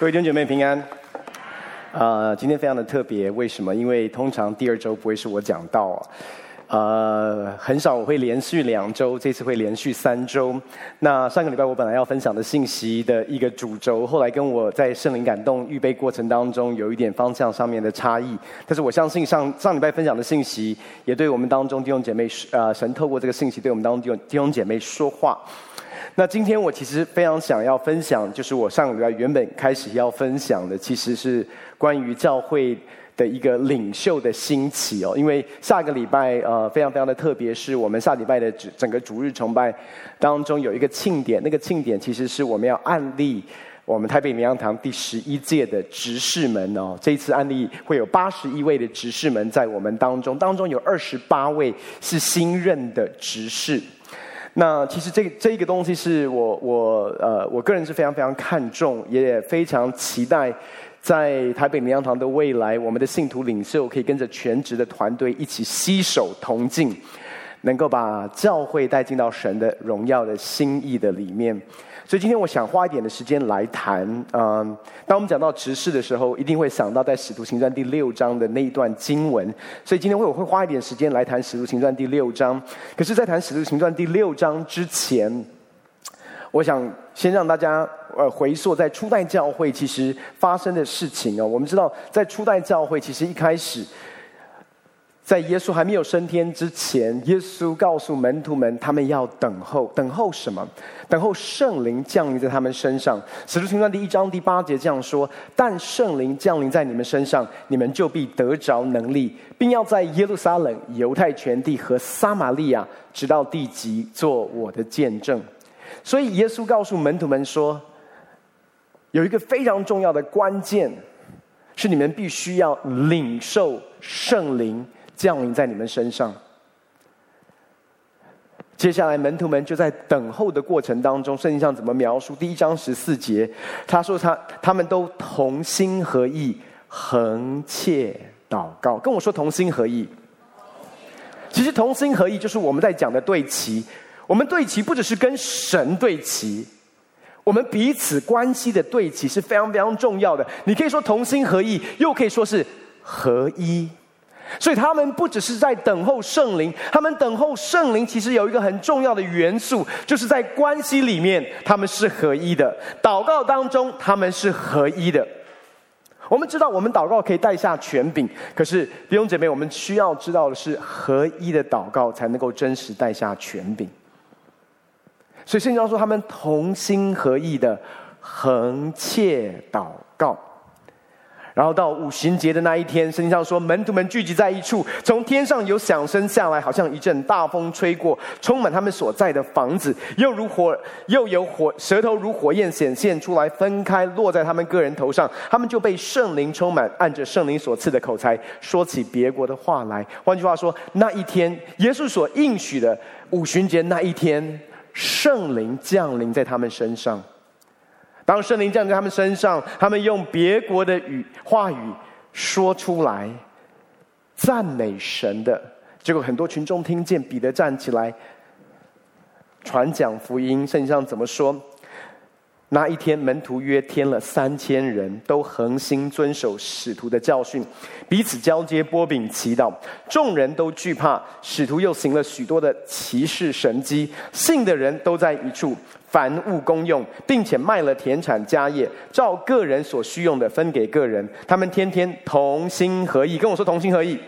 各位弟兄姐妹平安。啊、呃，今天非常的特别，为什么？因为通常第二周不会是我讲道啊，呃，很少我会连续两周，这次会连续三周。那上个礼拜我本来要分享的信息的一个主轴，后来跟我在圣灵感动预备过程当中有一点方向上面的差异。但是我相信上上礼拜分享的信息，也对我们当中弟兄姐妹，呃，神透过这个信息对我们当中弟兄弟兄姐妹说话。那今天我其实非常想要分享，就是我上个礼拜原本开始要分享的，其实是关于教会的一个领袖的兴起哦。因为下个礼拜呃非常非常的特别，是我们下礼拜的整整个主日崇拜当中有一个庆典，那个庆典其实是我们要案例我们台北灵粮堂第十一届的执事们哦。这一次案例会有八十一位的执事们在我们当中，当中有二十八位是新任的执事。那其实这这一个东西是我我呃我个人是非常非常看重，也非常期待，在台北明阳堂的未来，我们的信徒领袖可以跟着全职的团队一起携手同进，能够把教会带进到神的荣耀的心意的里面。所以今天我想花一点的时间来谈，嗯，当我们讲到执事的时候，一定会想到在《使徒行传》第六章的那一段经文。所以今天我会花一点时间来谈《使徒行传》第六章。可是，在谈《使徒行传》第六章之前，我想先让大家呃回溯在初代教会其实发生的事情哦。我们知道，在初代教会其实一开始。在耶稣还没有升天之前，耶稣告诉门徒们，他们要等候，等候什么？等候圣灵降临在他们身上。使徒行传第一章第八节这样说：“但圣灵降临在你们身上，你们就必得着能力，并要在耶路撒冷、犹太全地和撒玛利亚，直到地极，做我的见证。”所以耶稣告诉门徒们说，有一个非常重要的关键，是你们必须要领受圣灵。降临在你们身上。接下来，门徒们就在等候的过程当中，圣经上怎么描述？第一章十四节，他说他他们都同心合意，恒切祷告。跟我说同心合意。其实同心合意就是我们在讲的对齐。我们对齐不只是跟神对齐，我们彼此关系的对齐是非常非常重要的。你可以说同心合意，又可以说是合一。所以他们不只是在等候圣灵，他们等候圣灵其实有一个很重要的元素，就是在关系里面他们是合一的，祷告当中他们是合一的。我们知道，我们祷告可以带下权柄，可是弟兄姐妹，我们需要知道的是，合一的祷告才能够真实带下权柄。所以圣经上说，他们同心合意的恒切祷告。然后到五旬节的那一天，圣经上说，门徒们聚集在一处，从天上有响声下来，好像一阵大风吹过，充满他们所在的房子，又如火，又有火舌头如火焰显现出来，分开落在他们个人头上，他们就被圣灵充满，按着圣灵所赐的口才说起别国的话来。换句话说，那一天耶稣所应许的五旬节那一天，圣灵降临在他们身上。当圣灵降在他们身上，他们用别国的语话语说出来，赞美神的。结果很多群众听见彼得站起来传讲福音。圣经上怎么说？那一天，门徒约添了三千人，都恒心遵守使徒的教训，彼此交接波饼祈祷。众人都惧怕，使徒又行了许多的奇事神迹，信的人都在一处，凡物公用，并且卖了田产家业，照个人所需用的分给个人。他们天天同心合意，跟我说同心合意。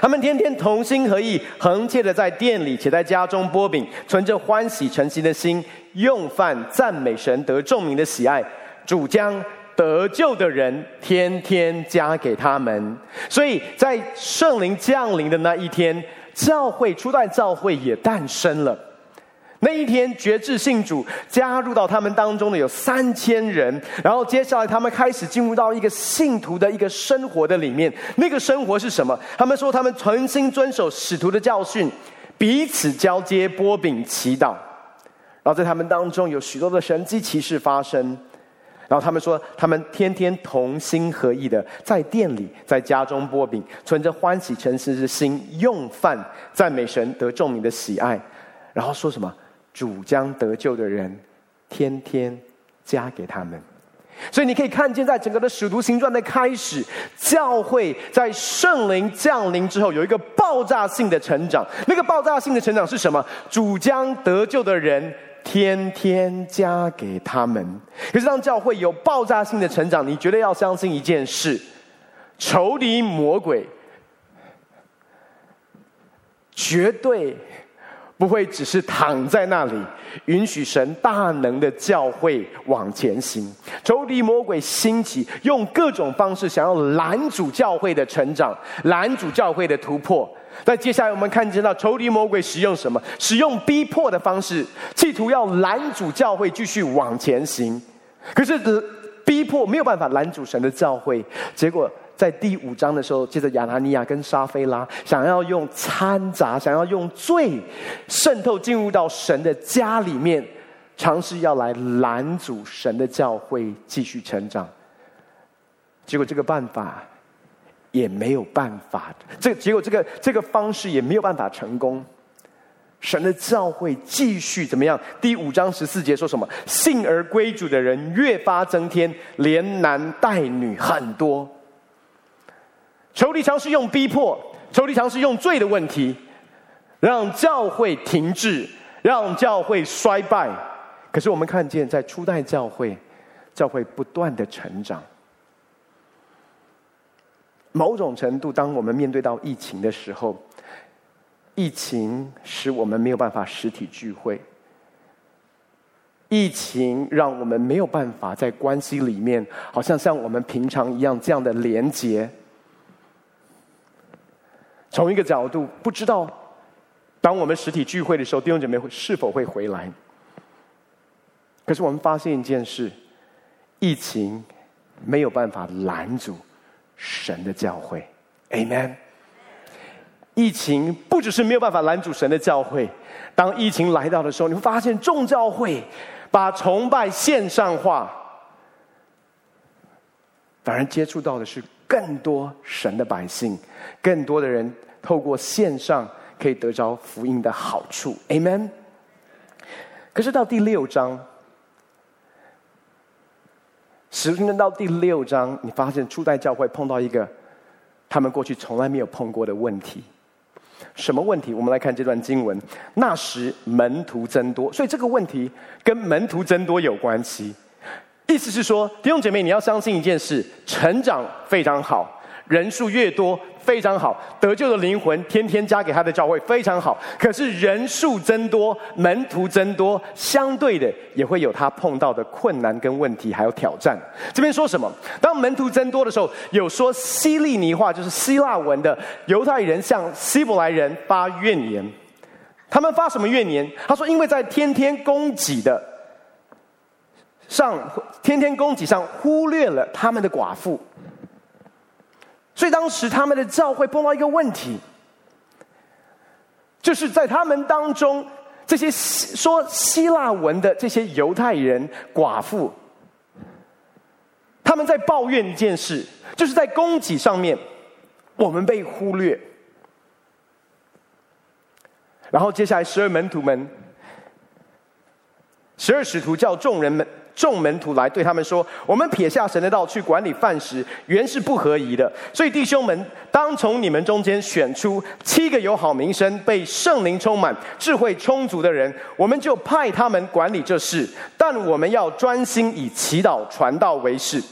他们天天同心合意，横切的在店里，且在家中波饼，存着欢喜诚心的心，用饭赞美神，得众民的喜爱。主将得救的人天天加给他们。所以在圣灵降临的那一天，教会初代教会也诞生了。那一天，绝志信主，加入到他们当中的有三千人。然后接下来，他们开始进入到一个信徒的一个生活的里面。那个生活是什么？他们说，他们存心遵守使徒的教训，彼此交接、波饼、祈祷。然后在他们当中有许多的神迹奇事发生。然后他们说，他们天天同心合意的在店里、在家中波饼，存着欢喜诚实之心，用饭赞美神，得众民的喜爱。然后说什么？主将得救的人，天天加给他们。所以你可以看见，在整个的使徒行传的开始，教会在圣灵降临之后，有一个爆炸性的成长。那个爆炸性的成长是什么？主将得救的人天天加给他们。可是当教会有爆炸性的成长，你绝对要相信一件事：仇敌魔鬼绝对。不会只是躺在那里，允许神大能的教会往前行。仇敌魔鬼兴起，用各种方式想要拦阻教会的成长，拦阻教会的突破。在接下来，我们看见到仇敌魔鬼使用什么？使用逼迫的方式，企图要拦阻教会继续往前行。可是，逼迫没有办法拦阻神的教会，结果。在第五章的时候，接着亚拿尼亚跟撒非拉想要用掺杂，想要用罪渗透进入到神的家里面，尝试要来拦阻神的教会继续成长。结果这个办法也没有办法，这结果这个这个方式也没有办法成功。神的教会继续怎么样？第五章十四节说什么？信而归主的人越发增添，连男带女很多。仇敌尝试用逼迫，仇敌尝试用罪的问题，让教会停滞，让教会衰败。可是我们看见，在初代教会，教会不断的成长。某种程度，当我们面对到疫情的时候，疫情使我们没有办法实体聚会，疫情让我们没有办法在关系里面，好像像我们平常一样这样的连结。从一个角度，不知道当我们实体聚会的时候，弟兄姐妹是否会回来？可是我们发现一件事：疫情没有办法拦阻神的教会。Amen。疫情不只是没有办法拦阻神的教会，当疫情来到的时候，你会发现众教会把崇拜线上化，反而接触到的是更多神的百姓。更多的人透过线上可以得着福音的好处，Amen。可是到第六章，时间到第六章，你发现初代教会碰到一个他们过去从来没有碰过的问题。什么问题？我们来看这段经文。那时门徒增多，所以这个问题跟门徒增多有关系。意思是说，弟兄姐妹，你要相信一件事：成长非常好。人数越多非常好，得救的灵魂天天加给他的教会非常好。可是人数增多，门徒增多，相对的也会有他碰到的困难跟问题，还有挑战。这边说什么？当门徒增多的时候，有说希利尼话，就是希腊文的犹太人向希伯来人发怨言。他们发什么怨言？他说：“因为在天天供给的上，天天供给上忽略了他们的寡妇。”所以当时他们的教会碰到一个问题，就是在他们当中，这些说希腊文的这些犹太人寡妇，他们在抱怨一件事，就是在供给上面，我们被忽略。然后接下来十二门徒们，十二使徒叫众人们。众门徒来对他们说：“我们撇下神的道去管理饭食，原是不合宜的。所以弟兄们，当从你们中间选出七个有好名声、被圣灵充满、智慧充足的人，我们就派他们管理这事。但我们要专心以祈祷传道为事。”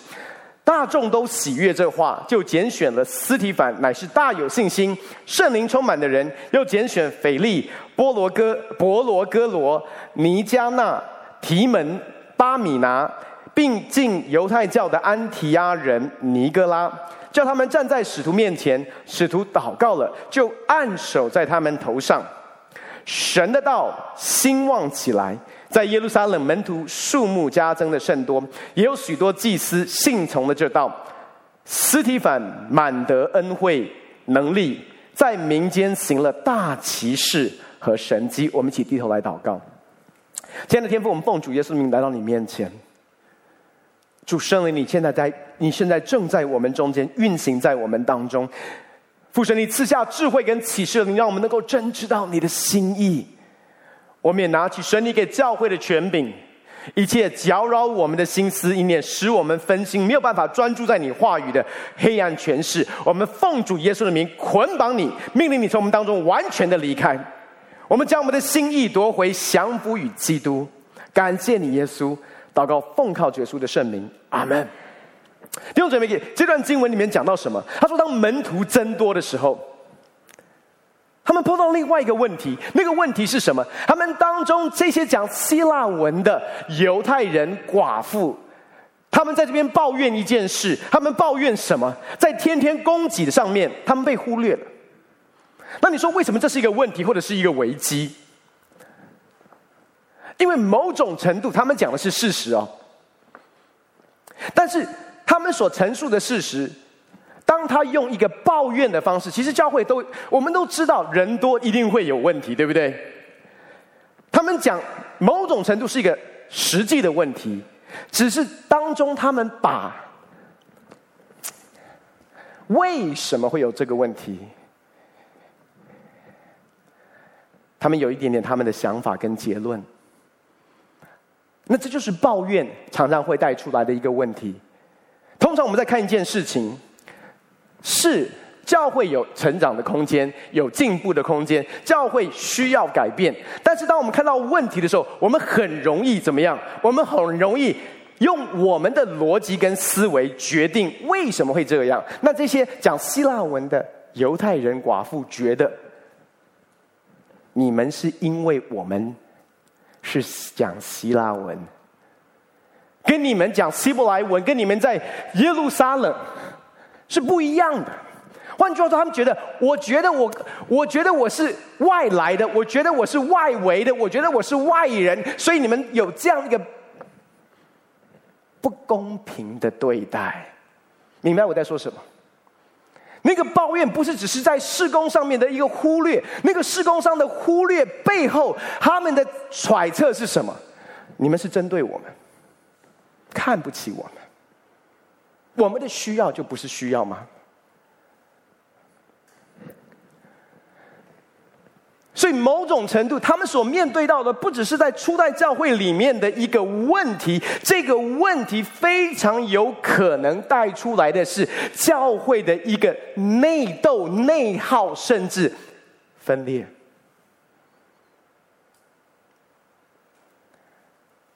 大众都喜悦这话，就拣选了斯提反，乃是大有信心、圣灵充满的人；又拣选腓利、波罗哥、伯罗哥罗、尼迦那、提门。巴米拿，并进犹太教的安提亚人尼哥拉，叫他们站在使徒面前。使徒祷告了，就按手在他们头上。神的道兴旺起来，在耶路撒冷门徒数目加增的甚多，也有许多祭司信从了这道。斯提反满得恩惠能力，在民间行了大奇事和神迹。我们一起低头来祷告。亲爱的天父，我们奉主耶稣的名来到你面前。主圣灵，你现在在，你现在正在我们中间运行在我们当中。父神，你赐下智慧跟启示，你让我们能够真知道你的心意。我们也拿起神你给教会的权柄，一切搅扰我们的心思意念，使我们分心，没有办法专注在你话语的黑暗权势。我们奉主耶稣的名捆绑你，命令你从我们当中完全的离开。我们将我们的心意夺回，降服于基督。感谢你，耶稣。祷告，奉靠耶稣的圣名，阿门。弟兄姊妹，这段经文里面讲到什么？他说，当门徒增多的时候。他们碰到另外一个问题，那个问题是什么？他们当中这些讲希腊文的犹太人寡妇，他们在这边抱怨一件事，他们抱怨什么？在天天供给的上面，他们被忽略了。那你说为什么这是一个问题，或者是一个危机？因为某种程度，他们讲的是事实哦，但是他们所陈述的事实。当他用一个抱怨的方式，其实教会都我们都知道，人多一定会有问题，对不对？他们讲某种程度是一个实际的问题，只是当中他们把为什么会有这个问题，他们有一点点他们的想法跟结论。那这就是抱怨常常会带出来的一个问题。通常我们在看一件事情。是教会有成长的空间，有进步的空间，教会需要改变。但是当我们看到问题的时候，我们很容易怎么样？我们很容易用我们的逻辑跟思维决定为什么会这样。那这些讲希腊文的犹太人寡妇觉得，你们是因为我们是讲希腊文，跟你们讲希伯来文，跟你们在耶路撒冷。是不一样的。换句话说，他们觉得，我觉得我，我觉得我是外来的，我觉得我是外围的，我觉得我是外人，所以你们有这样一个不公平的对待。明白我在说什么？那个抱怨不是只是在施工上面的一个忽略，那个施工上的忽略背后，他们的揣测是什么？你们是针对我们，看不起我们。我们的需要就不是需要吗？所以某种程度，他们所面对到的，不只是在初代教会里面的一个问题，这个问题非常有可能带出来的是教会的一个内斗、内耗，甚至分裂。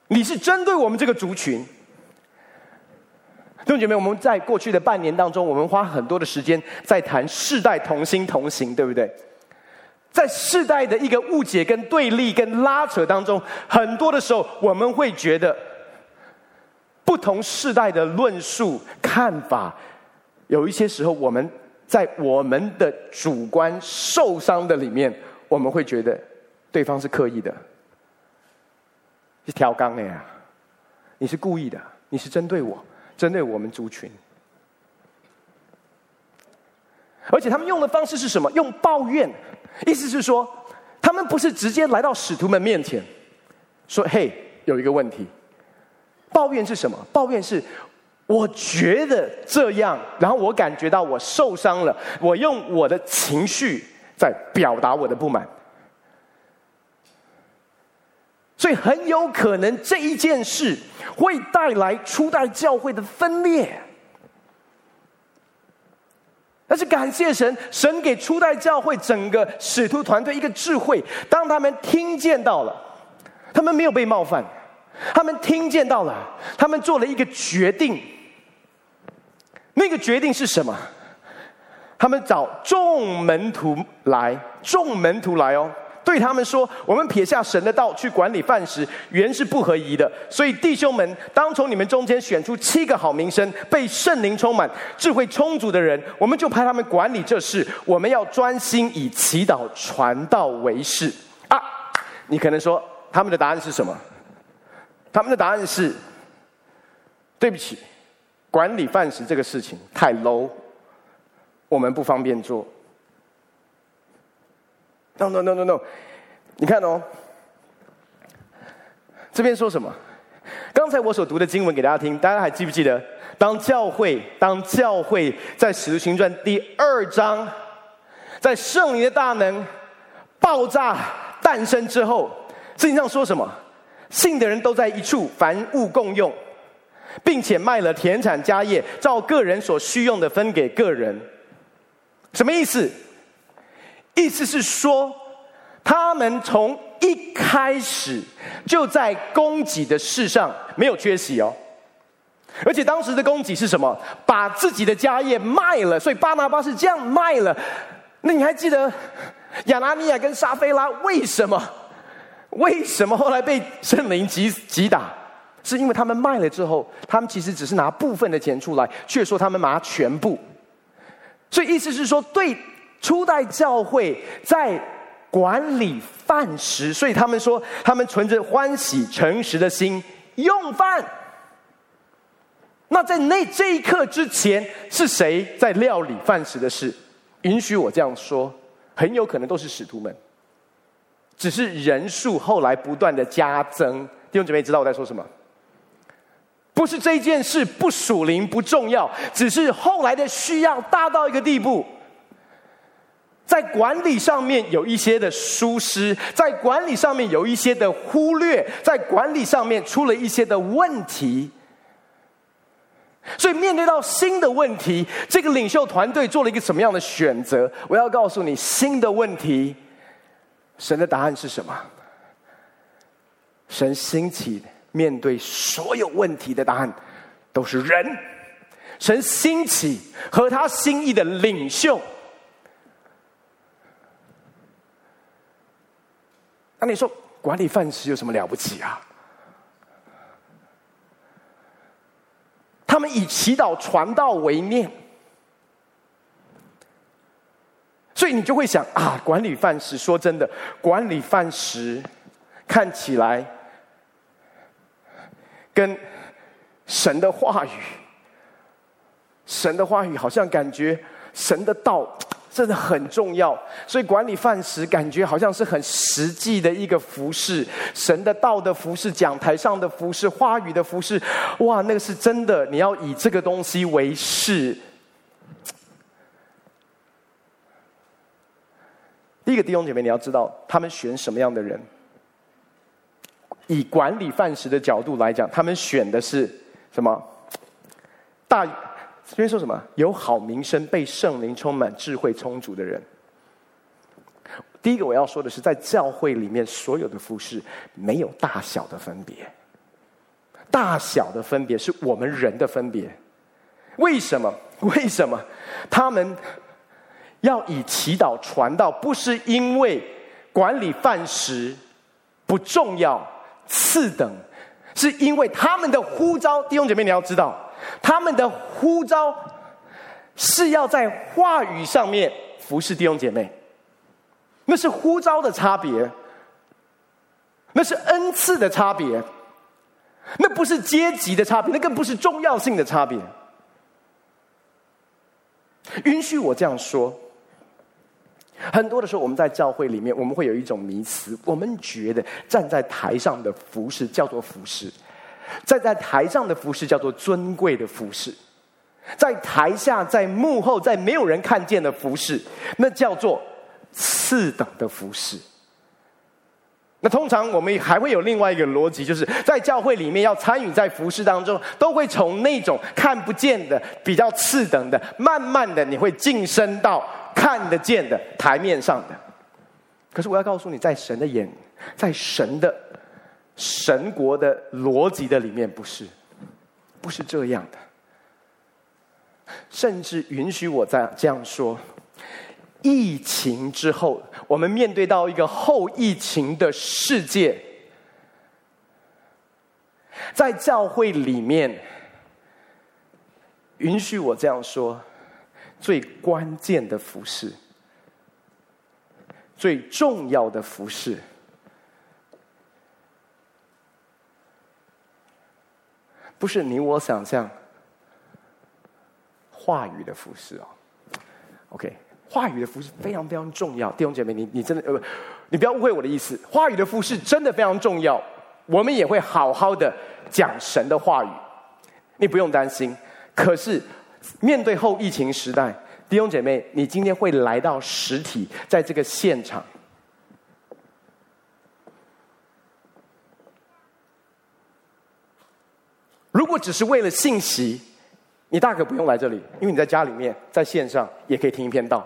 你是针对我们这个族群。弟兄姐妹，我们在过去的半年当中，我们花很多的时间在谈世代同心同行，对不对？在世代的一个误解、跟对立、跟拉扯当中，很多的时候，我们会觉得不同世代的论述、看法，有一些时候，我们在我们的主观受伤的里面，我们会觉得对方是刻意的，是调缸的呀，你是故意的，你是针对我。针对我们族群，而且他们用的方式是什么？用抱怨，意思是说，他们不是直接来到使徒们面前，说：“嘿，有一个问题。”抱怨是什么？抱怨是我觉得这样，然后我感觉到我受伤了，我用我的情绪在表达我的不满。所以很有可能这一件事会带来初代教会的分裂。但是感谢神，神给初代教会整个使徒团队一个智慧，当他们听见到了，他们没有被冒犯，他们听见到了，他们做了一个决定。那个决定是什么？他们找众门徒来，众门徒来哦。对他们说：“我们撇下神的道去管理饭食，原是不合宜的。所以弟兄们，当从你们中间选出七个好名声、被圣灵充满、智慧充足的人，我们就派他们管理这事。我们要专心以祈祷、传道为事。”啊，你可能说他们的答案是什么？他们的答案是：对不起，管理饭食这个事情太 low，我们不方便做。No no no no no，你看哦，这边说什么？刚才我所读的经文给大家听，大家还记不记得？当教会，当教会在使徒行传第二章，在圣灵的大能爆炸诞生之后，圣经上说什么？信的人都在一处，凡物共用，并且卖了田产家业，照个人所需用的分给个人。什么意思？意思是说，他们从一开始就在供给的事上没有缺席哦。而且当时的供给是什么？把自己的家业卖了，所以巴拿巴是这样卖了。那你还记得亚拿尼亚跟撒菲拉为什么？为什么后来被圣灵击击打？是因为他们卖了之后，他们其实只是拿部分的钱出来，却说他们拿全部。所以意思是说，对初代教会在管理饭食，所以他们说他们存着欢喜诚实的心用饭。那在那这一刻之前，是谁在料理饭食的事？允许我这样说，很有可能都是使徒们。只是人数后来不断的加增，弟兄姊妹知道我在说什么？不是这件事不属灵不重要，只是后来的需要大到一个地步，在管理上面有一些的疏失，在管理上面有一些的忽略，在管理上面出了一些的问题，所以面对到新的问题，这个领袖团队做了一个什么样的选择？我要告诉你，新的问题。神的答案是什么？神兴起面对所有问题的答案都是人。神兴起和他心意的领袖。那你说管理饭食有什么了不起啊？他们以祈祷传道为念。所以你就会想啊，管理饭食，说真的，管理饭食看起来跟神的话语，神的话语好像感觉神的道真的很重要，所以管理饭食感觉好像是很实际的一个服饰，神的道的服饰，讲台上的服饰，话语的服饰，哇，那个是真的，你要以这个东西为事。第一个弟兄姐妹，你要知道他们选什么样的人。以管理饭食的角度来讲，他们选的是什么？大这边说什么？有好名声、被圣灵充满、智慧充足的人。第一个我要说的是，在教会里面，所有的服饰没有大小的分别。大小的分别是我们人的分别。为什么？为什么？他们。要以祈祷传道，不是因为管理饭食不重要、次等，是因为他们的呼召。弟兄姐妹，你要知道，他们的呼召是要在话语上面服侍弟兄姐妹，那是呼召的差别，那是恩赐的差别，那不是阶级的差别，那更不是重要性的差别。允许我这样说。很多的时候，我们在教会里面，我们会有一种迷思，我们觉得站在台上的服事叫做服事，站在台上的服饰叫做尊贵的服饰，在台下、在幕后、在没有人看见的服饰，那叫做次等的服饰。那通常我们还会有另外一个逻辑，就是在教会里面要参与在服事当中，都会从那种看不见的、比较次等的，慢慢的你会晋升到。看得见的台面上的，可是我要告诉你，在神的眼，在神的神国的逻辑的里面，不是，不是这样的。甚至允许我再这样说：疫情之后，我们面对到一个后疫情的世界，在教会里面，允许我这样说。最关键的服饰，最重要的服饰，不是你我想象话语的服饰哦。OK，话语的服饰非常非常重要，弟兄姐妹，你你真的呃，你不要误会我的意思，话语的服饰真的非常重要，我们也会好好的讲神的话语，你不用担心。可是。面对后疫情时代，弟兄姐妹，你今天会来到实体，在这个现场，如果只是为了信息，你大可不用来这里，因为你在家里面，在线上也可以听一篇道。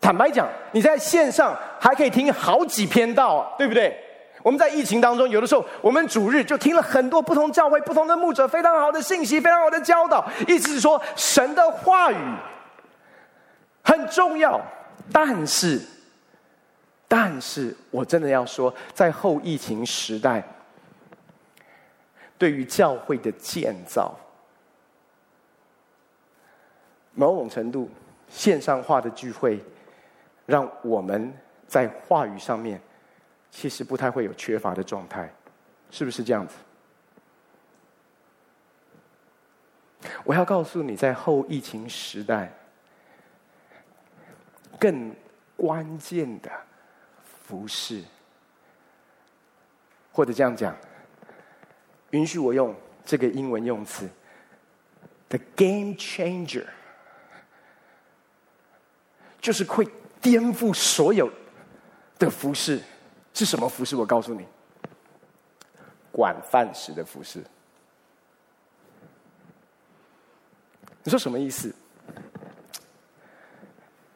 坦白讲，你在线上还可以听好几篇道，对不对？我们在疫情当中，有的时候我们主日就听了很多不同教会、不同的牧者非常好的信息、非常好的教导。意思是说，神的话语很重要，但是，但是我真的要说，在后疫情时代，对于教会的建造，某种程度线上化的聚会，让我们在话语上面。其实不太会有缺乏的状态，是不是这样子？我要告诉你，在后疫情时代，更关键的服事，或者这样讲，允许我用这个英文用词，the game changer，就是会颠覆所有的服饰。是什么服饰？我告诉你，管饭时的服饰。你说什么意思？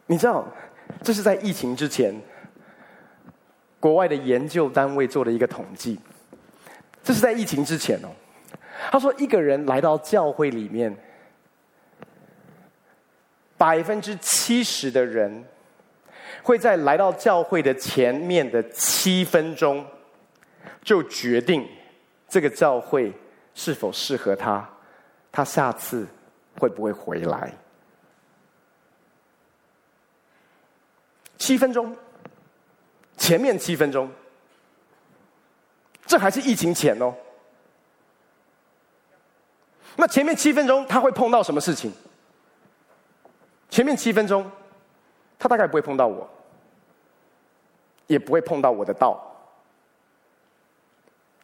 你知道，这是在疫情之前，国外的研究单位做的一个统计。这是在疫情之前哦。他说，一个人来到教会里面，百分之七十的人。会在来到教会的前面的七分钟，就决定这个教会是否适合他，他下次会不会回来？七分钟，前面七分钟，这还是疫情前哦。那前面七分钟他会碰到什么事情？前面七分钟。他大概不会碰到我，也不会碰到我的道。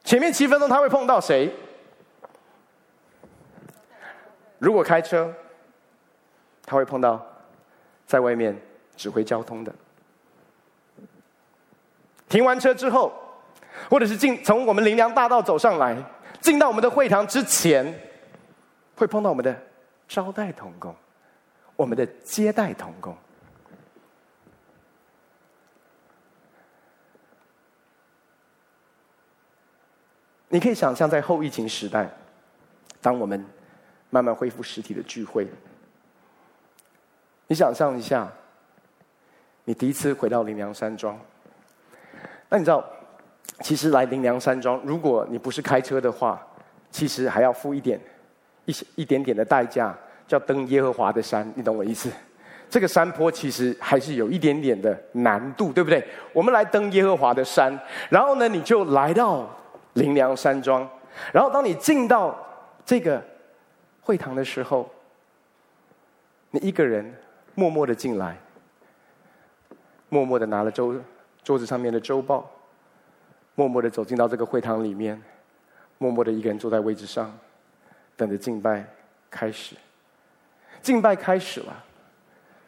前面七分钟他会碰到谁？如果开车，他会碰到在外面指挥交通的。停完车之后，或者是进从我们灵粮大道走上来，进到我们的会堂之前，会碰到我们的招待同工，我们的接待同工。你可以想象，在后疫情时代，当我们慢慢恢复实体的聚会，你想象一下，你第一次回到林良山庄，那你知道，其实来灵粮山庄，如果你不是开车的话，其实还要付一点一些一点点的代价，叫登耶和华的山，你懂我意思？这个山坡其实还是有一点点的难度，对不对？我们来登耶和华的山，然后呢，你就来到。灵粮山庄，然后当你进到这个会堂的时候，你一个人默默的进来，默默的拿了桌桌子上面的周报，默默的走进到这个会堂里面，默默的一个人坐在位置上，等着敬拜开始。敬拜开始了，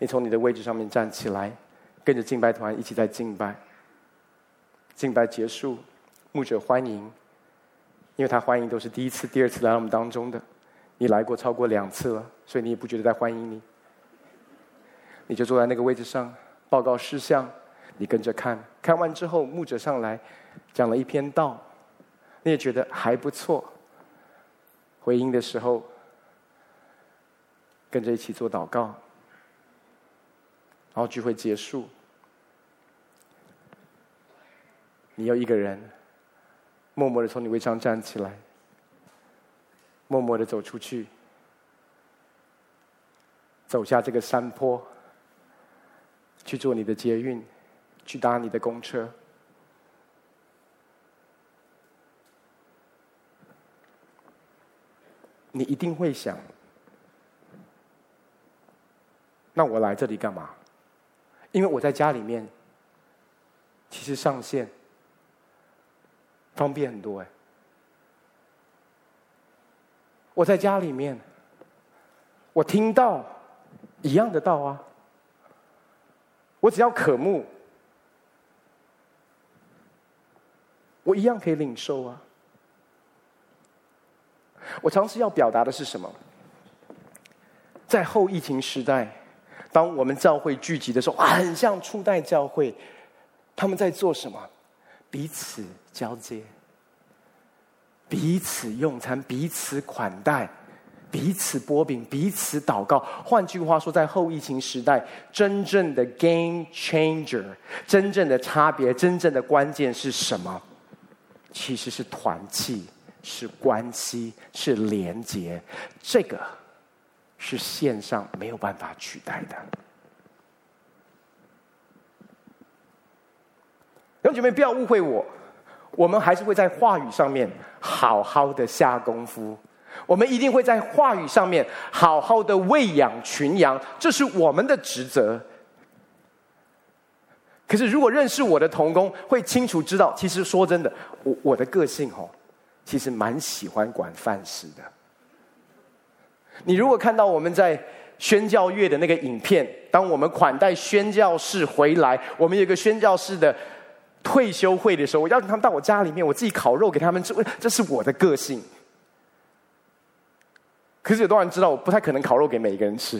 你从你的位置上面站起来，跟着敬拜团一起在敬拜。敬拜结束，牧者欢迎。因为他欢迎都是第一次、第二次来我们当中的，你来过超过两次了，所以你也不觉得在欢迎你。你就坐在那个位置上，报告事项，你跟着看，看完之后，牧者上来讲了一篇道，你也觉得还不错。回应的时候，跟着一起做祷告，然后聚会结束，你又一个人。默默的从你位上站起来，默默的走出去，走下这个山坡，去坐你的捷运，去搭你的公车。你一定会想，那我来这里干嘛？因为我在家里面，其实上线。方便很多哎！我在家里面，我听到一样的道啊，我只要渴慕，我一样可以领受啊。我尝试要表达的是什么？在后疫情时代，当我们教会聚集的时候，很像初代教会，他们在做什么？彼此交接，彼此用餐，彼此款待，彼此擘饼，彼此祷告。换句话说，在后疫情时代，真正的 game changer，真正的差别，真正的关键是什么？其实是团契，是关系，是连结。这个是线上没有办法取代的。弟兄姐妹，不要误会我，我们还是会在话语上面好好的下功夫。我们一定会在话语上面好好的喂养群羊，这是我们的职责。可是，如果认识我的同工，会清楚知道，其实说真的，我我的个性哦，其实蛮喜欢管饭食的。你如果看到我们在宣教月的那个影片，当我们款待宣教士回来，我们有个宣教士的退休会的时候，我邀请他们到我家里面，我自己烤肉给他们吃，这是我的个性。可是有多少人知道，我不太可能烤肉给每一个人吃。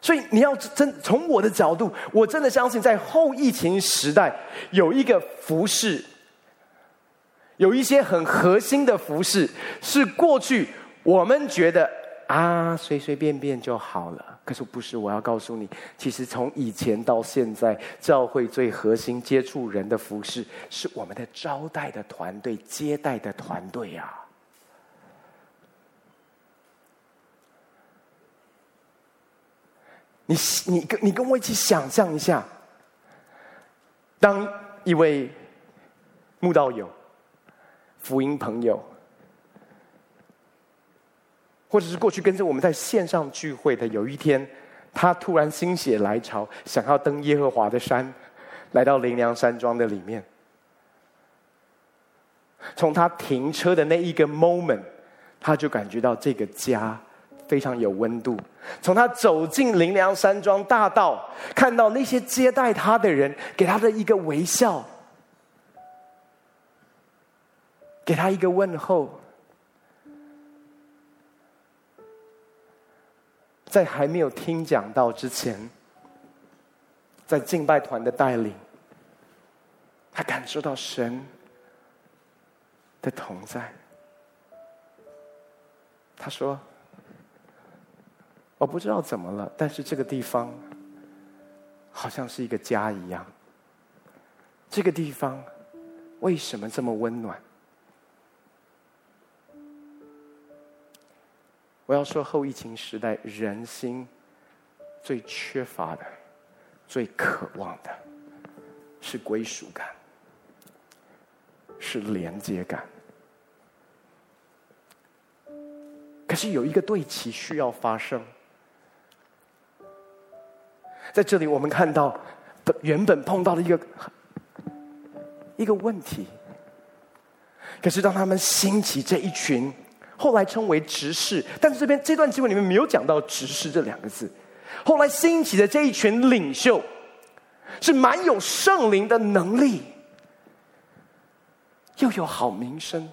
所以你要真从我的角度，我真的相信，在后疫情时代，有一个服事，有一些很核心的服饰，是过去我们觉得啊随随便便就好了。可是不是，我要告诉你，其实从以前到现在，教会最核心接触人的服饰，是我们的招待的团队、接待的团队啊。你你跟你跟我一起想象一下，当一位慕道友、福音朋友，或者是过去跟着我们在线上聚会的，有一天他突然心血来潮，想要登耶和华的山，来到灵粮山庄的里面，从他停车的那一个 moment，他就感觉到这个家。非常有温度。从他走进灵粮山庄大道，看到那些接待他的人，给他的一个微笑，给他一个问候，在还没有听讲到之前，在敬拜团的带领，他感受到神的同在。他说。我不知道怎么了，但是这个地方好像是一个家一样。这个地方为什么这么温暖？我要说，后疫情时代人心最缺乏的、最渴望的是归属感，是连接感。可是有一个对齐需要发生。在这里，我们看到原本碰到的一个一个问题。可是当他们兴起这一群，后来称为执事，但是这边这段经文里面没有讲到执事这两个字。后来兴起的这一群领袖，是蛮有圣灵的能力，又有好名声，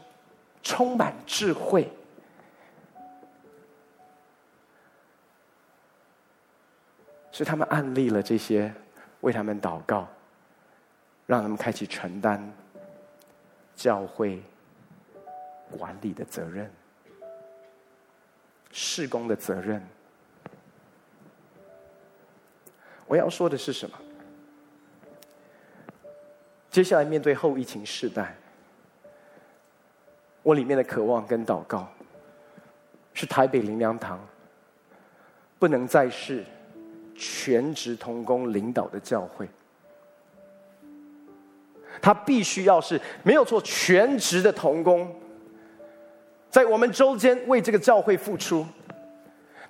充满智慧。是他们案例了这些，为他们祷告，让他们开始承担教会管理的责任、事工的责任。我要说的是什么？接下来面对后疫情时代，我里面的渴望跟祷告，是台北灵粮堂不能再是。全职同工领导的教会，他必须要是没有做全职的同工，在我们周间为这个教会付出。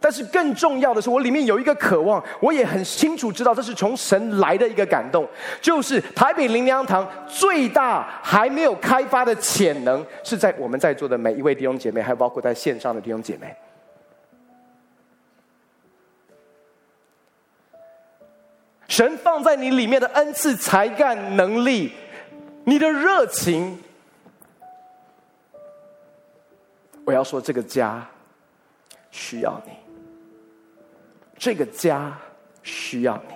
但是更重要的是，我里面有一个渴望，我也很清楚知道这是从神来的一个感动，就是台北灵粮堂最大还没有开发的潜能，是在我们在座的每一位弟兄姐妹，还有包括在线上的弟兄姐妹。神放在你里面的恩赐、才干、能力，你的热情，我要说，这个家需要你，这个家需要你。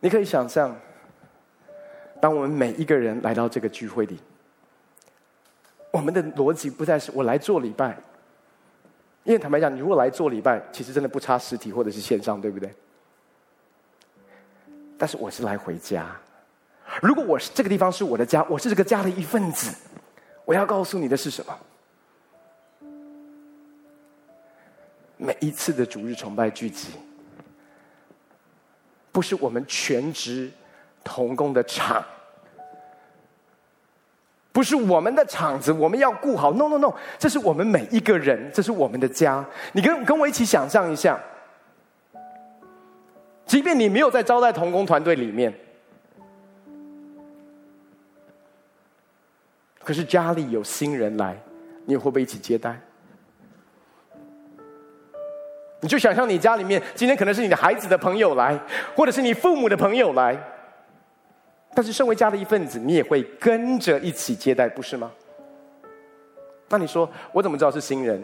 你可以想象，当我们每一个人来到这个聚会里，我们的逻辑不再是我来做礼拜，因为坦白讲，你如果来做礼拜，其实真的不差实体或者是线上，对不对？但是我是来回家。如果我是这个地方是我的家，我是这个家的一份子，我要告诉你的是什么？每一次的主日崇拜聚集。不是我们全职同工的场，不是我们的场子，我们要顾好。No No No，这是我们每一个人，这是我们的家。你跟跟我一起想象一下，即便你没有在招待同工团队里面，可是家里有新人来，你会不会一起接待？你就想象你家里面今天可能是你的孩子的朋友来，或者是你父母的朋友来，但是身为家的一份子，你也会跟着一起接待，不是吗？那你说我怎么知道是新人？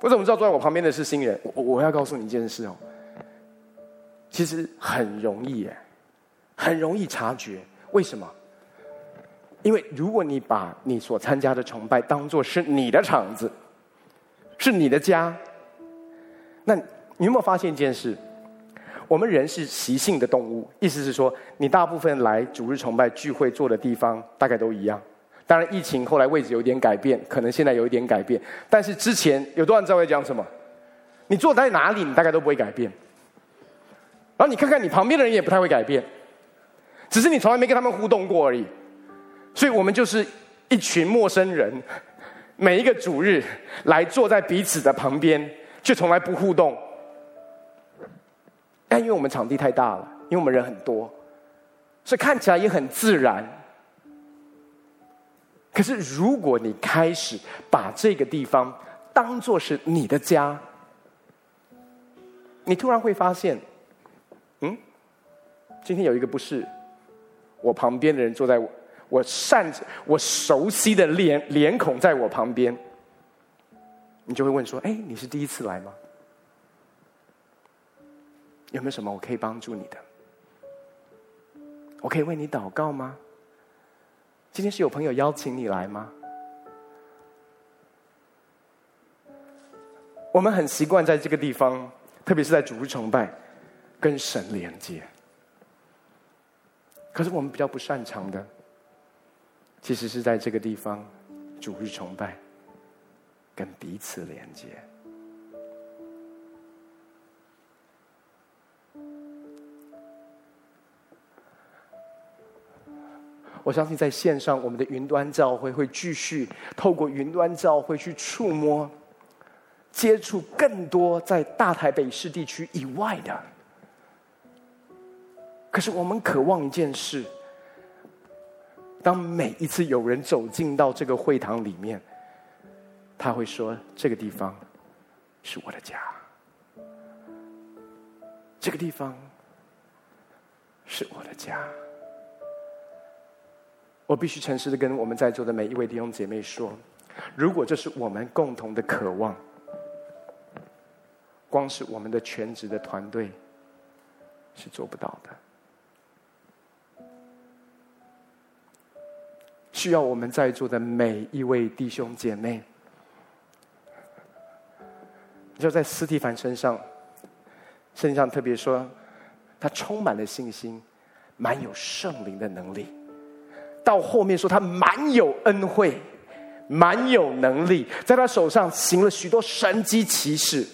我怎么知道坐在我旁边的是新人？我我要告诉你一件事哦，其实很容易耶，很容易察觉。为什么？因为如果你把你所参加的崇拜当作是你的场子。是你的家，那你有没有发现一件事？我们人是习性的动物，意思是说，你大部分来主日崇拜聚会坐的地方大概都一样。当然，疫情后来位置有点改变，可能现在有一点改变。但是之前有多少人知道在讲什么？你坐在哪里，你大概都不会改变。然后你看看你旁边的人也不太会改变，只是你从来没跟他们互动过而已。所以我们就是一群陌生人。每一个主日来坐在彼此的旁边，却从来不互动。但因为我们场地太大了，因为我们人很多，所以看起来也很自然。可是如果你开始把这个地方当做是你的家，你突然会发现，嗯，今天有一个不是我旁边的人坐在我。我善，我熟悉的脸脸孔在我旁边，你就会问说：“哎，你是第一次来吗？有没有什么我可以帮助你的？我可以为你祷告吗？今天是有朋友邀请你来吗？”我们很习惯在这个地方，特别是在主日崇拜，跟神连接。可是我们比较不擅长的。其实是在这个地方，主日崇拜，跟彼此连接。我相信在线上，我们的云端教会会继续透过云端教会去触摸、接触更多在大台北市地区以外的。可是我们渴望一件事。当每一次有人走进到这个会堂里面，他会说：“这个地方是我的家，这个地方是我的家。”我必须诚实的跟我们在座的每一位弟兄姐妹说：如果这是我们共同的渴望，光是我们的全职的团队是做不到的。需要我们在座的每一位弟兄姐妹，就在斯提凡身上，圣经上特别说，他充满了信心，满有圣灵的能力。到后面说他满有恩惠，满有能力，在他手上行了许多神迹奇事。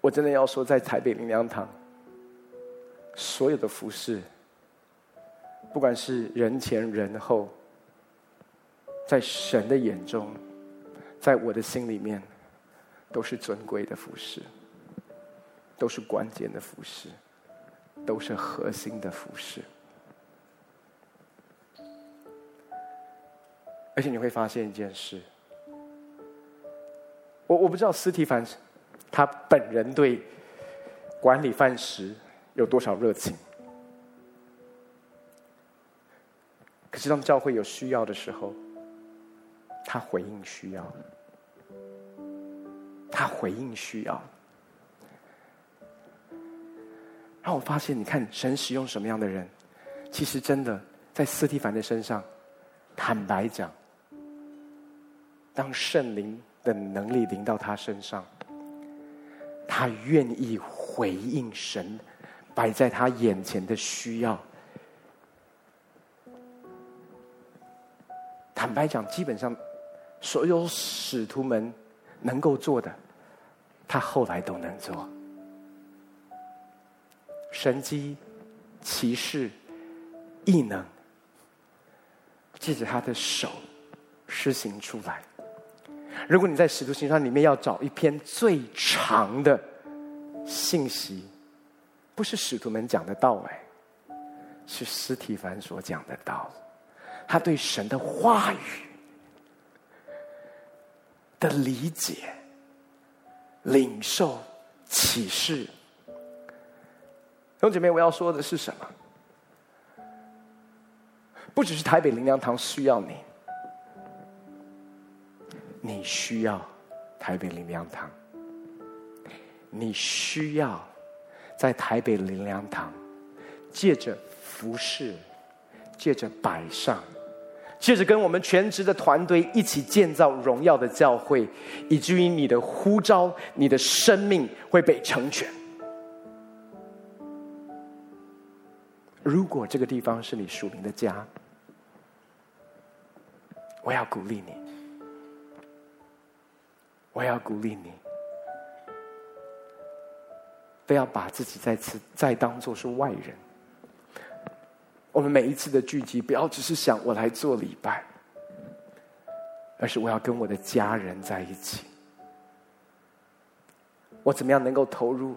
我真的要说，在台北灵粮堂。所有的服饰，不管是人前人后，在神的眼中，在我的心里面，都是尊贵的服饰，都是关键的服饰，都是核心的服饰。而且你会发现一件事，我我不知道斯提凡他本人对。管理饭食有多少热情。可是当教会有需要的时候，他回应需要，他回应需要。让我发现，你看神使用什么样的人，其实真的在斯蒂凡的身上，坦白讲，当圣灵的能力临到他身上，他愿意回应神摆在他眼前的需要。坦白讲，基本上所有使徒们能够做的，他后来都能做。神迹、奇事、异能，借着他的手施行出来。如果你在《使徒行传》里面要找一篇最长的信息，不是使徒们讲的道，哎，是司提凡所讲的道。他对神的话语的理解、领受、启示，弟兄姐妹，我要说的是什么？不只是台北灵粮堂需要你，你需要台北灵粮堂，你需要在台北灵粮堂借着服侍，借着摆上。借着跟我们全职的团队一起建造荣耀的教会，以至于你的呼召、你的生命会被成全。如果这个地方是你属灵的家，我要鼓励你，我要鼓励你，不要把自己再次再当做是外人。我们每一次的聚集，不要只是想我来做礼拜，而是我要跟我的家人在一起。我怎么样能够投入？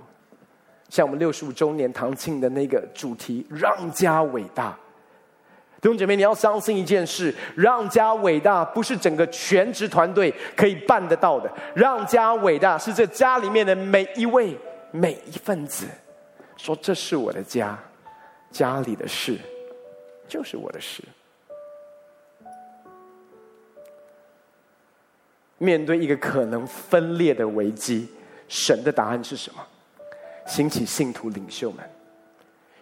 像我们六十五周年堂庆的那个主题“让家伟大”，弟兄姐妹，你要相信一件事：让家伟大不是整个全职团队可以办得到的。让家伟大是这家里面的每一位每一份子，说这是我的家，家里的事。就是我的事。面对一个可能分裂的危机，神的答案是什么？兴起信徒领袖们，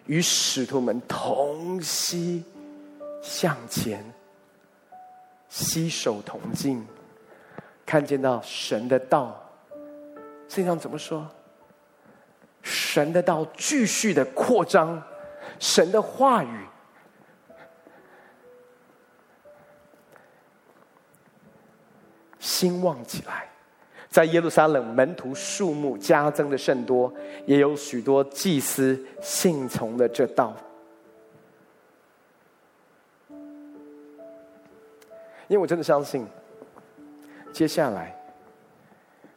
与使徒们同心向前，携手同进，看见到神的道。圣经上怎么说？神的道继续的扩张，神的话语。兴旺起来，在耶路撒冷门徒数目加增的甚多，也有许多祭司信从了这道。因为我真的相信，接下来，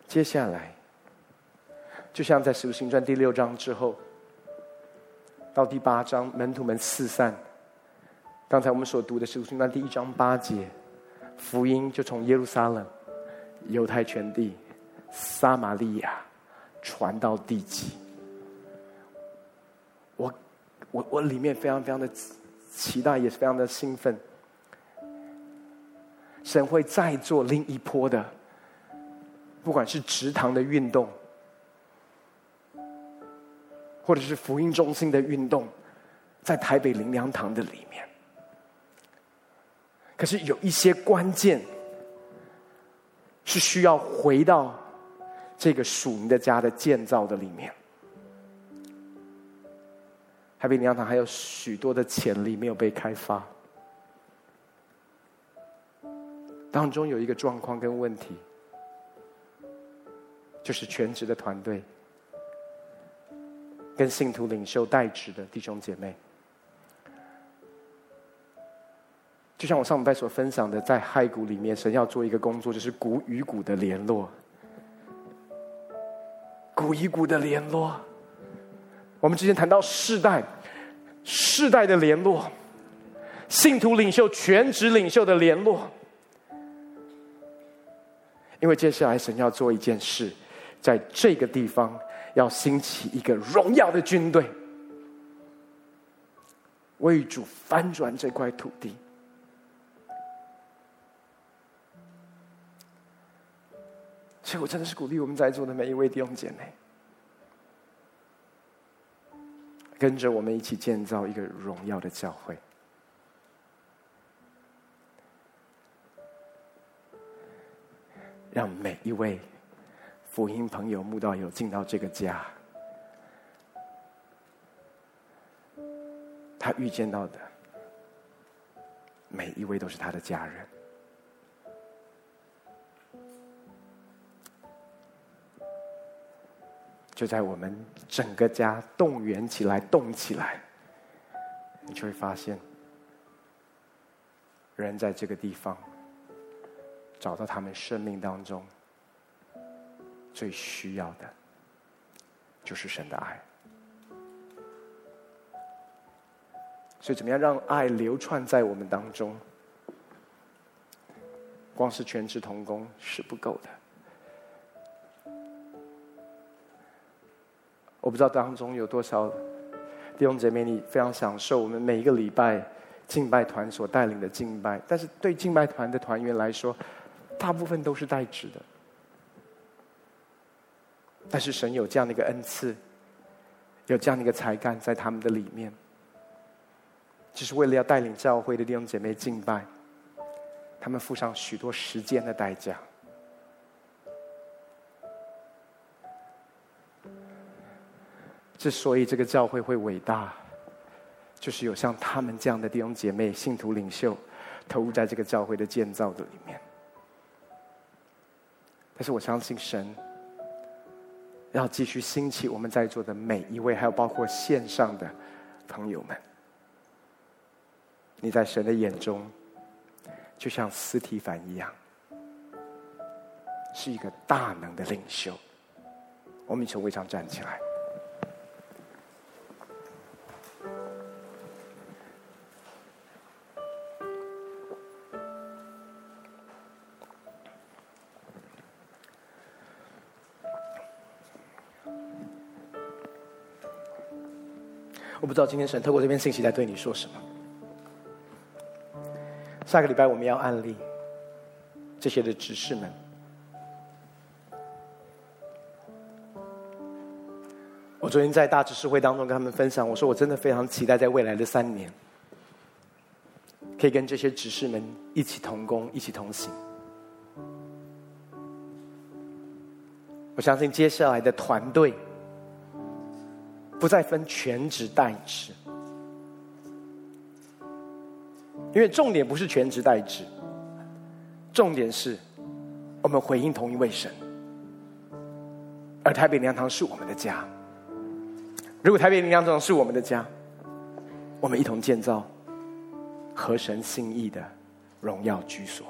接下来，就像在《使徒行传》第六章之后，到第八章，门徒们四散。刚才我们所读的《使徒行传》第一章八节，福音就从耶路撒冷。犹太全地、撒玛利亚传到地极，我我我里面非常非常的期待，也是非常的兴奋。神会再做另一波的，不管是植堂的运动，或者是福音中心的运动，在台北灵粮堂的里面。可是有一些关键。是需要回到这个属灵的家的建造的里面。台北灵粮堂还有许多的潜力没有被开发，当中有一个状况跟问题，就是全职的团队跟信徒领袖代职的弟兄姐妹。就像我上礼拜所分享的，在骸骨里面，神要做一个工作，就是骨与骨的联络，骨与骨的联络。我们之前谈到世代，世代的联络，信徒领袖、全职领袖的联络。因为接下来神要做一件事，在这个地方要兴起一个荣耀的军队，为主翻转这块土地。所以我真的是鼓励我们在座的每一位弟兄姐妹，跟着我们一起建造一个荣耀的教会，让每一位福音朋友、慕道友进到这个家，他遇见到的每一位都是他的家人。就在我们整个家动员起来、动起来，你就会发现，人在这个地方找到他们生命当中最需要的，就是神的爱。所以，怎么样让爱流窜在我们当中？光是全职同工是不够的。我不知道当中有多少弟兄姐妹，你非常享受我们每一个礼拜敬拜团所带领的敬拜，但是对敬拜团的团员来说，大部分都是代职的。但是神有这样的一个恩赐，有这样的一个才干在他们的里面，只是为了要带领教会的弟兄姐妹敬拜，他们付上许多时间的代价。之所以这个教会会伟大，就是有像他们这样的弟兄姐妹、信徒领袖，投入在这个教会的建造的里面。但是我相信神要继续兴起我们在座的每一位，还有包括线上的朋友们。你在神的眼中，就像斯提凡一样，是一个大能的领袖。我们从会场站起来。不知道今天神透过这篇信息在对你说什么。下个礼拜我们要案例这些的执事们。我昨天在大执事会当中跟他们分享，我说我真的非常期待在未来的三年，可以跟这些执事们一起同工，一起同行。我相信接下来的团队。不再分全职代职，因为重点不是全职代职，重点是我们回应同一位神，而台北灵粮堂是我们的家。如果台北灵粮堂是我们的家，我们一同建造合神心意的荣耀居所。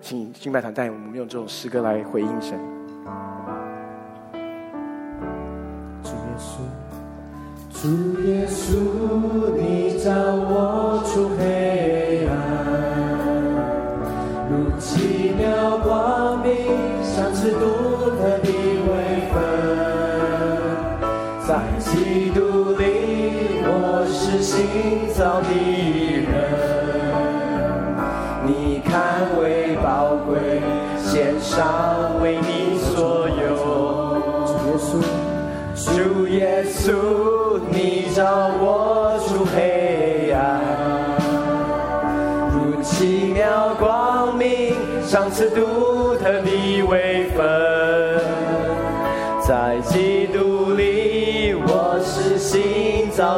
请敬拜团带领我们用这种诗歌来回应神。主耶稣，你照我出黑暗，如奇妙光明，像是独特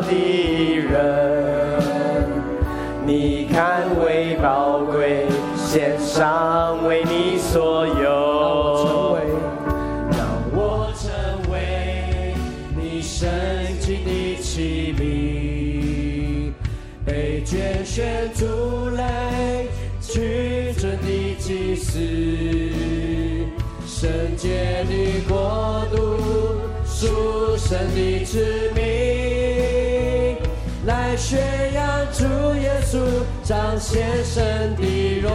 的人。你看为宝贵，献上为你所有。让我成为你神。器皿被拣选出来，君尊的祭司，圣洁的国度，属神的子民，让先生的荣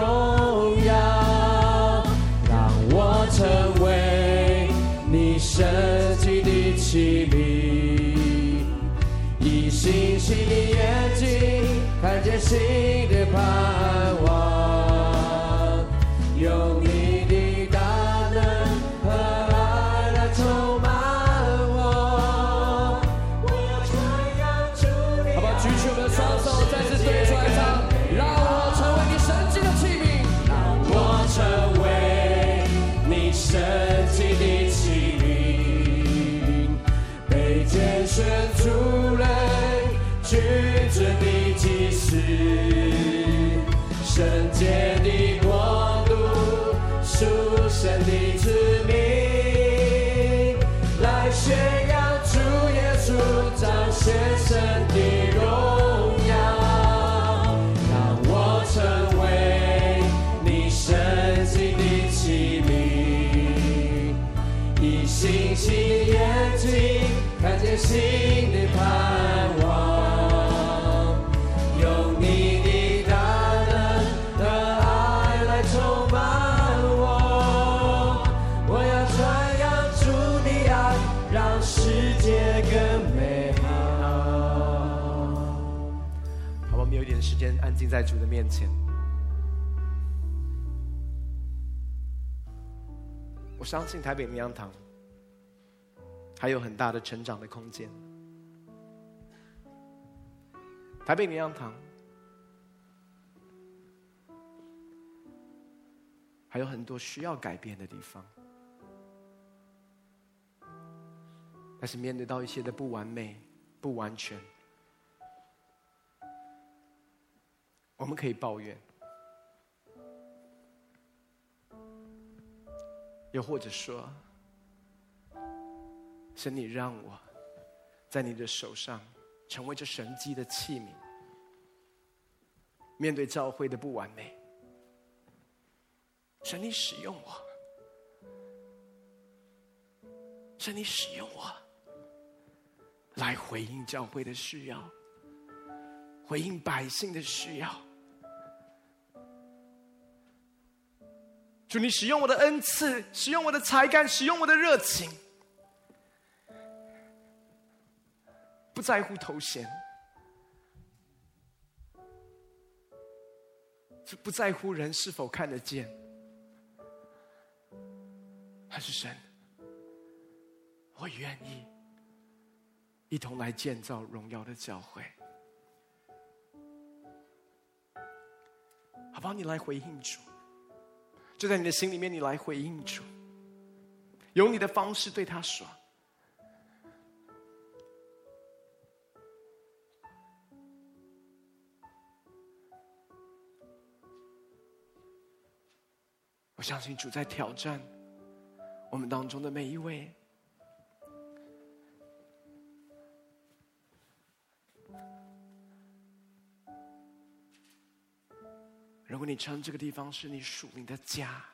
耀，让我成为你神奇的麒麟，以星星的眼睛看见新的盼望。星星的眼睛看见新的盼望，用你的大能和爱来充满我。我要传扬主的爱，让世界更美好。好吧，我们有一点时间安静在主的面前。我相信台北灵粮堂还有很大的成长的空间。台北灵粮堂还有很多需要改变的地方，但是面对到一些的不完美、不完全。我们可以抱怨，又或者说，是你让我在你的手上成为这神迹的器皿，面对教会的不完美，神你使用我，神你使用我，来回应教会的需要，回应百姓的需要。主，你使用我的恩赐，使用我的才干，使用我的热情，不在乎头衔，不在乎人是否看得见，还是神，我愿意一同来建造荣耀的教会。好不好？你来回应主。就在你的心里面，你来回应主，用你的方式对他说：“相信主在挑战我们当中的每一位。”如果你称这个地方是你属灵的家，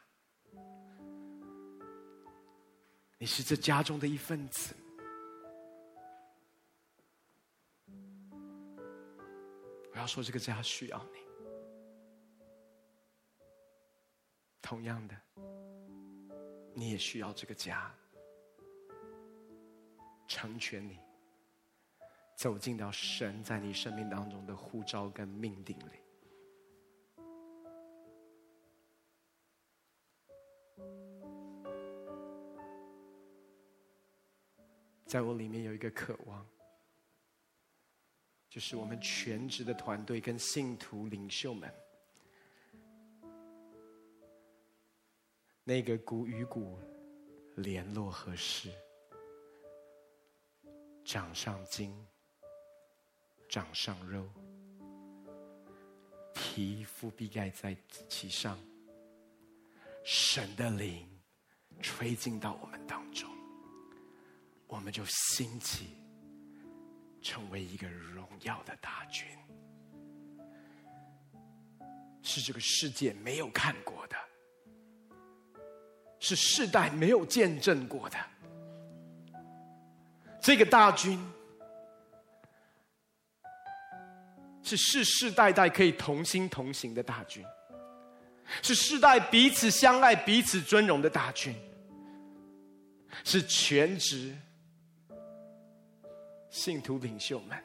你是这家中的一份子，我要说这个家需要你。同样的，你也需要这个家，成全你，走进到神在你生命当中的呼召跟命定里。在我里面有一个渴望，就是我们全职的团队跟信徒领袖们，那个骨与骨联络合适，掌上筋，掌上肉，皮肤必盖在其上，神的灵吹进到我们当中。我们就兴起，成为一个荣耀的大军，是这个世界没有看过的，是世代没有见证过的。这个大军是世世代代可以同心同行的大军，是世代彼此相爱、彼此尊荣的大军，是全职。信徒领袖们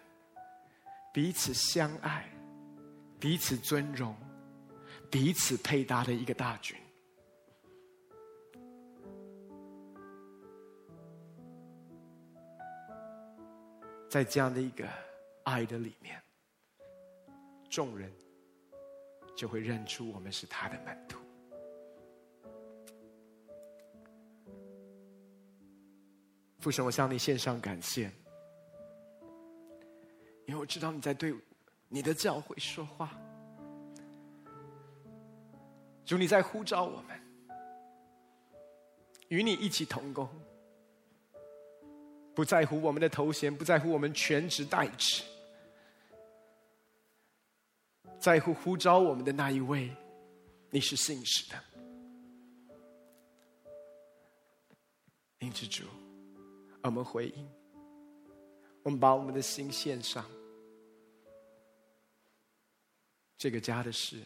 彼此相爱、彼此尊荣、彼此配搭的一个大军。在这样的一个爱的里面，众人就会认出我们是他的门徒。父神，我向你献上感谢，因为我知道你在对你的教会说话。主，你在呼召我们，与你一起同工。不在乎我们的头衔，不在乎我们全职代职，在乎呼召我们的那一位，你是信实的。因此主，我们回应，我们把我们的心献上。这个家的事，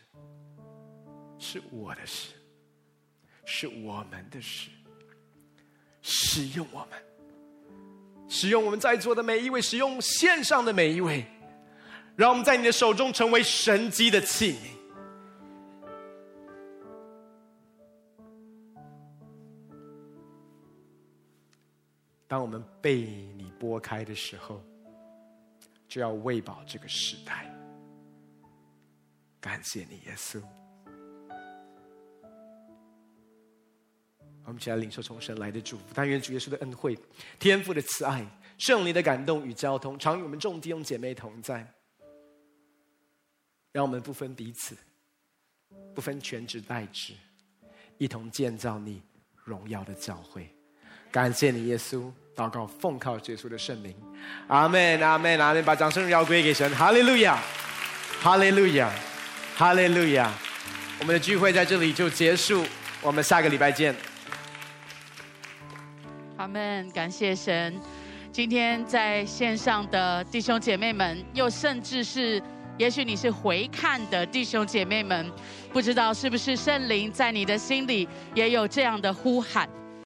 是我的事，是我们的事，使用我们。使用我们在座的每一位，使用线上的每一位，让我们在你的手中成为神机的器皿。当我们被你拨开的时候，就要喂饱这个时代。感谢你，耶稣。我们一起来领受从神来的祝福，但愿主耶稣的恩惠、天父的慈爱、圣灵的感动与交通，常与我们众弟兄姐妹同在。让我们不分彼此，不分全职代职，一同建造你荣耀的教会。感谢你，耶稣。祷告，奉靠耶稣的圣名，阿门，阿门，阿门。把掌声要归给神，哈利路亚，哈利路亚，哈利路亚。我们的聚会在这里就结束，我们下个礼拜见。阿门，感谢神。今天在线上的弟兄姐妹们，又甚至是，也许你是回看的弟兄姐妹们，不知道是不是圣灵在你的心里也有这样的呼喊。